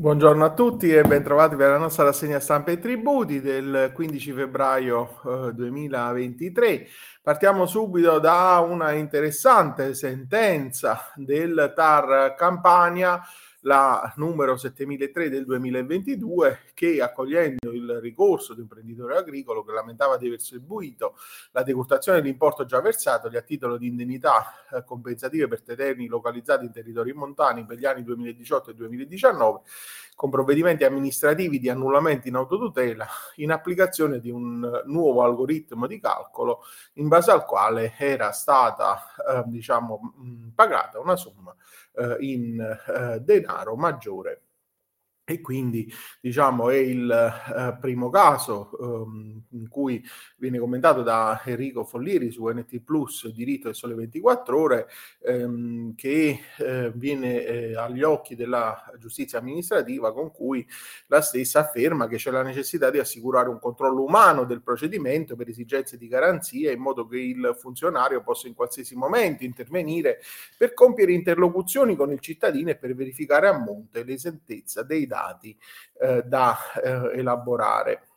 Buongiorno a tutti e bentrovati per la nostra rassegna stampa e tributi del 15 febbraio eh, 2023. Partiamo subito da una interessante sentenza del TAR Campania la numero 7003 del 2022 che accogliendo il ricorso di un imprenditore agricolo che lamentava di aver distribuito la decurtazione dell'importo già versato a titolo di indennità eh, compensative per terreni localizzati in territori montani per gli anni 2018 e 2019 con provvedimenti amministrativi di annullamento in autotutela in applicazione di un nuovo algoritmo di calcolo in base al quale era stata eh, diciamo mh, pagata una somma eh, in eh, denaro maggiore e quindi diciamo è il eh, primo caso um, in cui viene commentato da Enrico Follieri su NT Plus diritto e sole 24 ore ehm, che eh, viene eh, agli occhi della giustizia amministrativa con cui la stessa afferma che c'è la necessità di assicurare un controllo umano del procedimento per esigenze di garanzia in modo che il funzionario possa in qualsiasi momento intervenire per compiere interlocuzioni con il cittadino e per verificare a monte l'esentezza dei dati dati eh, da eh, elaborare.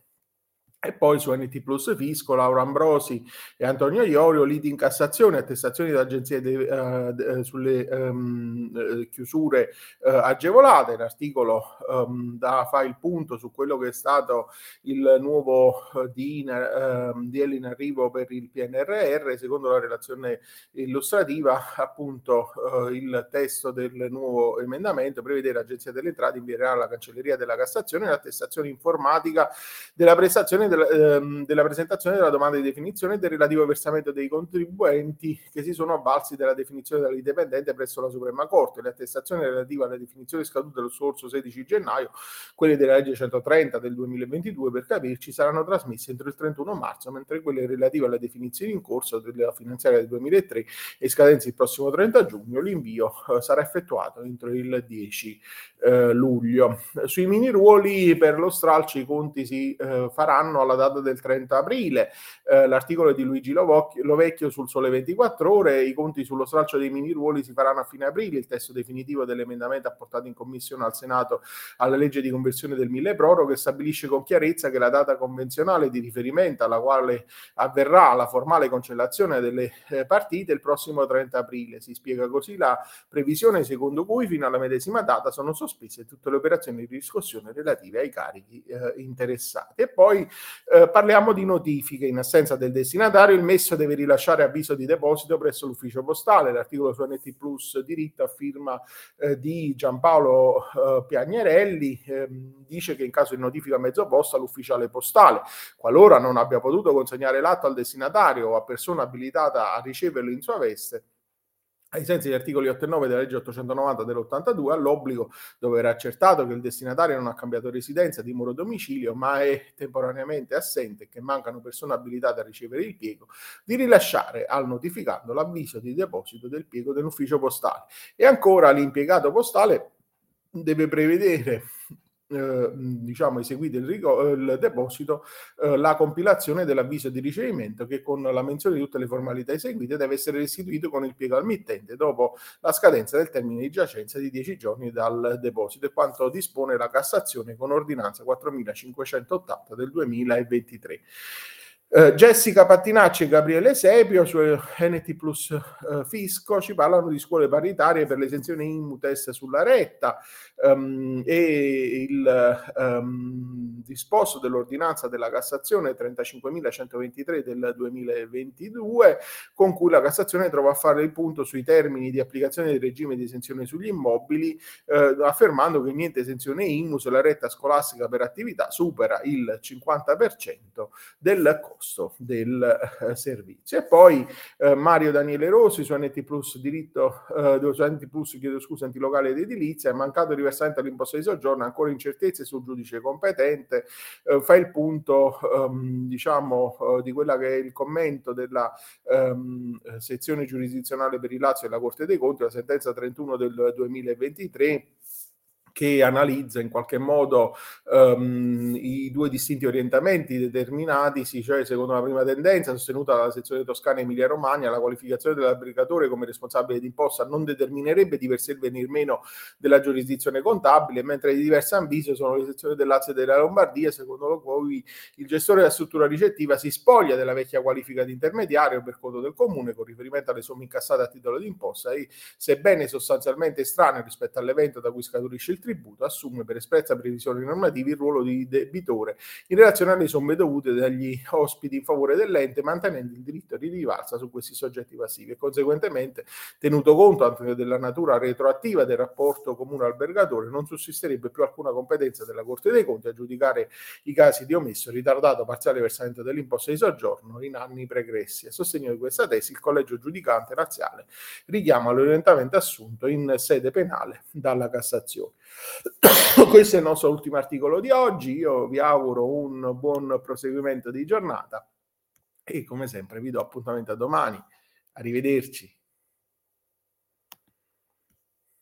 E poi su NT Plus Fisco, Laura Ambrosi e Antonio Iorio, liti in Cassazione, attestazioni d'agenzie de, uh, sulle um, chiusure uh, agevolate. L'articolo um, da, fa il punto su quello che è stato il nuovo uh, DL in arrivo per il PNRR. Secondo la relazione illustrativa, appunto, il testo del nuovo emendamento prevede l'Agenzia delle Entrate invierà alla Cancelleria della Cassazione l'attestazione informatica della prestazione della, ehm, della, presentazione della domanda di definizione del relativo versamento dei contribuenti che si sono avvalsi della definizione dell'indipendente presso la Suprema Corte. Le attestazioni relative alle definizioni scadute lo scorso 16 gennaio, quelle della legge 130 del 2022 per capirci, saranno trasmesse entro il 31 marzo, mentre quelle relative alle definizioni in corso della finanziaria del 2003 e scadenza il prossimo 30 giugno, l'invio eh, sarà effettuato entro il 10 eh, luglio. Sui mini ruoli per lo stralcio i conti si eh, faranno alla data del 30 aprile. Eh, l'articolo di Luigi Lovecchio sul Sole 24 Ore, i conti sullo stralcio dei mini ruoli si faranno a fine aprile. Il testo definitivo dell'emendamento apportato in commissione al Senato alla legge di conversione del mille proroghe stabilisce con chiarezza che la data convenzionale di riferimento alla quale avverrà la formale cancellazione delle eh, partite il prossimo 30 aprile. Si spiega così la previsione secondo cui fino alla medesima data sono sospese tutte le operazioni di riscossione relative ai carichi eh, interessati. E poi eh, parliamo di notifiche. In assenza del destinatario, il messo deve rilasciare avviso di deposito presso l'ufficio postale. L'articolo su NT Plus diritto a firma eh, di Giampaolo eh, Piagnerelli ehm, dice che in caso di notifica a mezzo posta l'ufficiale postale, qualora non abbia potuto consegnare l'atto al destinatario o a persona abilitata a riceverlo in sua veste, ai sensi degli articoli 8 e 9 della legge 890 dell'82, all'obbligo, dove era accertato che il destinatario non ha cambiato residenza, dimora o domicilio, ma è temporaneamente assente e che mancano persone abilitate a ricevere il piego, di rilasciare al notificando l'avviso di deposito del piego dell'ufficio postale. E ancora l'impiegato postale deve prevedere eh, diciamo eseguito il, rigo- il deposito eh, la compilazione dell'avviso di ricevimento che con la menzione di tutte le formalità eseguite deve essere restituito con il piego al mittente dopo la scadenza del termine di giacenza di 10 giorni dal deposito e quanto dispone la Cassazione con ordinanza 4580 del 2023. Uh, Jessica Pattinacci e Gabriele Sepio su NT Plus uh, Fisco ci parlano di scuole paritarie per l'esenzione IMUTES sulla retta. Um, e il um, disposto dell'ordinanza della Cassazione 35.123 del 2022 con cui la Cassazione trova a fare il punto sui termini di applicazione del regime di esenzione sugli immobili uh, affermando che niente esenzione IMU sulla retta scolastica per attività supera il 50% del costo costo del eh, servizio. E poi eh, Mario Daniele Rossi su NT Plus diritto, eh, su NT Plus, chiedo scusa, antilocale ed edilizia, è mancato riversamento all'imposta di soggiorno, ancora incertezze sul giudice competente, eh, fa il punto ehm, diciamo eh, di quella che è il commento della ehm, sezione giurisdizionale per il Lazio della Corte dei Conti, la sentenza 31 del 2023 che analizza in qualche modo um, i due distinti orientamenti determinatisi, cioè secondo la prima tendenza sostenuta dalla sezione toscana Emilia Romagna, la qualificazione dell'abrigatore come responsabile d'imposta non determinerebbe di per sé il venir meno della giurisdizione contabile, mentre di diverso avviso sono le sezioni del e della Lombardia, secondo cui il gestore della struttura ricettiva si spoglia della vecchia qualifica di intermediario per conto del comune con riferimento alle somme incassate a titolo di imposta e sebbene sostanzialmente estraneo rispetto all'evento da cui scaturisce il tributo, assume per espressa previsione normativa il ruolo di debitore in relazione alle somme dovute dagli ospiti in favore dell'ente, mantenendo il diritto di rivalsa su questi soggetti passivi e conseguentemente, tenuto conto anche della natura retroattiva del rapporto comune albergatore, non sussisterebbe più alcuna competenza della Corte dei Conti a giudicare i casi di omesso ritardato parziale versamento dell'imposta di soggiorno in anni pregressi. A sostegno di questa tesi, il collegio giudicante razziale richiama l'orientamento assunto in sede penale dalla Cassazione. Questo è il nostro ultimo articolo di oggi. Io vi auguro un buon proseguimento di giornata e come sempre vi do appuntamento a domani. Arrivederci.